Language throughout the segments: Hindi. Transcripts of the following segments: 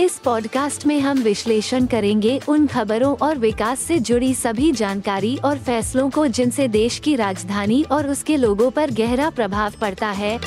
इस पॉडकास्ट में हम विश्लेषण करेंगे उन खबरों और विकास से जुड़ी सभी जानकारी और फैसलों को जिनसे देश की राजधानी और उसके लोगों पर गहरा प्रभाव पड़ता है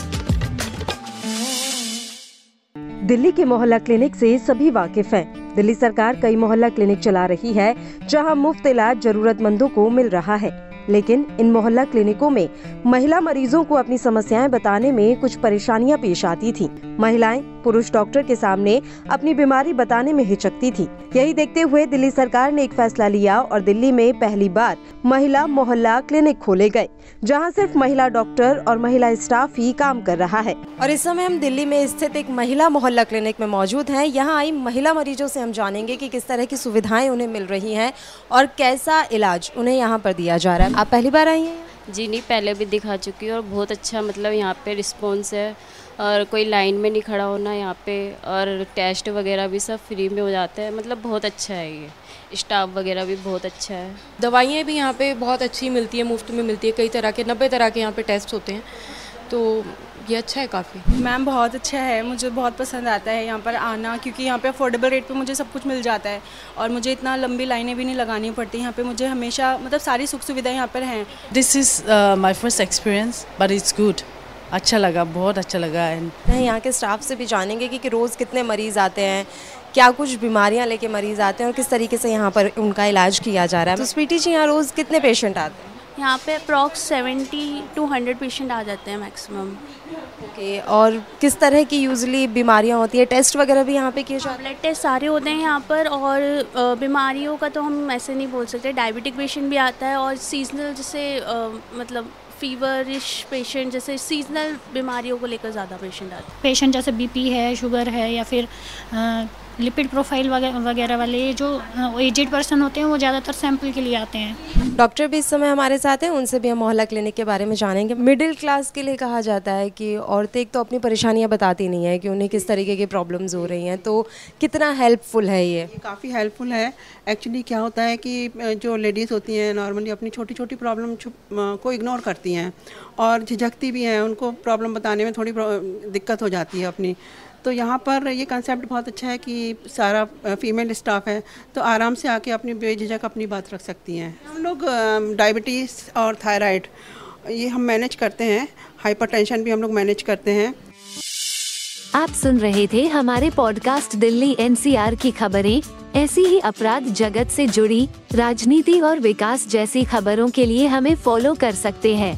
दिल्ली के मोहल्ला क्लिनिक से सभी वाकिफ हैं। दिल्ली सरकार कई मोहल्ला क्लिनिक चला रही है, जहाँ मुफ़्त इलाज जरूरतमंदों को मिल रहा है लेकिन इन मोहल्ला क्लिनिकों में महिला मरीजों को अपनी समस्याएँ बताने में कुछ परेशानियाँ पेश आती थी। महिलाएँ पुरुष डॉक्टर के सामने अपनी बीमारी बताने में हिचकती थी। यही देखते हुए दिल्ली सरकार ने एक फैसला लिया और दिल्ली में पहली बार महिला मोहल्ला क्लिनिक खोले गए, जहाँ सिर्फ़ महिला डॉक्टर और महिला स्टाफ ही काम कर रहा है। और इस समय हम दिल्ली में स्थित एक महिला मोहल्ला क्लिनिक में मौजूद है। यहाँ आई महिला मरीजों से हम जानेंगे की कि किस तरह की सुविधाएँ उन्हें मिल रही है और कैसा इलाज उन्हें यहाँ पर दिया जा रहा है। आप पहली बार आई हैं जी नहीं पहले भी दिखा चुकी हूँ और बहुत अच्छा मतलब यहाँ पे रिस्पॉन्स है और कोई लाइन में नहीं खड़ा होना यहाँ पे और टेस्ट वगैरह भी सब फ्री में हो जाते हैं। मतलब बहुत अच्छा है ये। स्टाफ वगैरह भी बहुत अच्छा है। दवाइयाँ भी यहाँ पे बहुत अच्छी मिलती है मुफ़्त में मिलती है। कई तरह के नब्बे तरह के यहाँ पे टेस्ट होते हैं। तो ये अच्छा है काफ़ी। मैम बहुत अच्छा है। मुझे बहुत पसंद आता है यहाँ पर आना क्योंकि यहाँ पे अफोर्डेबल रेट पे मुझे सब कुछ मिल जाता है और मुझे इतना लंबी लाइनें भी नहीं लगानी पड़ती। यहाँ पे मुझे हमेशा मतलब सारी सुख सुविधाएँ यहाँ पर हैं। This is my first experience but it's good अच्छा लगा बहुत अच्छा लगा है यहाँ के स्टाफ से भी जानेंगे कि, कि रोज़ कितने मरीज़ आते हैं क्या कुछ बीमारियाँ लेके मरीज़ आते हैं और किस तरीके से यहाँ पर उनका इलाज किया जा रहा है। तो स्वीटी जी यहाँ रोज़ कितने पेशेंट आते हैं? यहाँ पे approx seventy two hundred patient आ जाते हैं मैक्सिमम ओके okay, और किस तरह की यूजली बीमारियाँ होती है? टेस्ट वगैरह भी यहाँ पे किए जाते हैं? ब्लड टेस्ट सारे होते हैं यहाँ पर और बीमारियों का तो हम ऐसे नहीं बोल सकते। डायबिटिक पेशेंट भी आता है और सीजनल जैसे मतलब फीवरिश पेशेंट जैसे सीजनल बीमारियों को लेकर ज़्यादा पेशेंट आते हैं। पेशेंट जैसे बीपी है शुगर है या फिर लिपिड प्रोफ़ाइल वगैरह वाले जो एजेड पर्सन होते हैं वो ज़्यादातर सैंपल के लिए आते हैं। डॉक्टर भी इस समय हमारे साथ हैं उनसे भी हम मोहल्ला क्लिनिक के बारे में जानेंगे। मिडिल क्लास के लिए कहा जाता है कि औरतें एक तो अपनी परेशानियाँ बताती नहीं है कि उन्हें किस तरीके की प्रॉब्लम्स हो रही हैं। तो कितना हेल्पफुल है ये? काफ़ी हेल्पफुल है। एक्चुअली क्या होता है कि जो लेडीज़ होती हैं नॉर्मली अपनी छोटी छोटी प्रॉब्लम को इग्नोर करती हैं। और झिझकती भी हैं उनको प्रॉब्लम बताने में थोड़ी दिक्कत हो जाती है अपनी। तो यहाँ पर ये कंसेप्ट बहुत अच्छा है कि सारा फीमेल स्टाफ है तो आराम से आके अपनी बेझिझक अपनी बात रख सकती हैं। हम लोग डायबिटीज़ और थायराइड ये हम मैनेज करते हैं हाइपरटेंशन भी हम लोग मैनेज करते हैं। आप सुन रहे थे हमारे पॉडकास्ट दिल्ली एनसीआर की खबरें। ऐसी ही अपराध जगत से जुड़ी, राजनीति और विकास जैसी खबरों के लिए हमें फॉलो कर सकते हैं।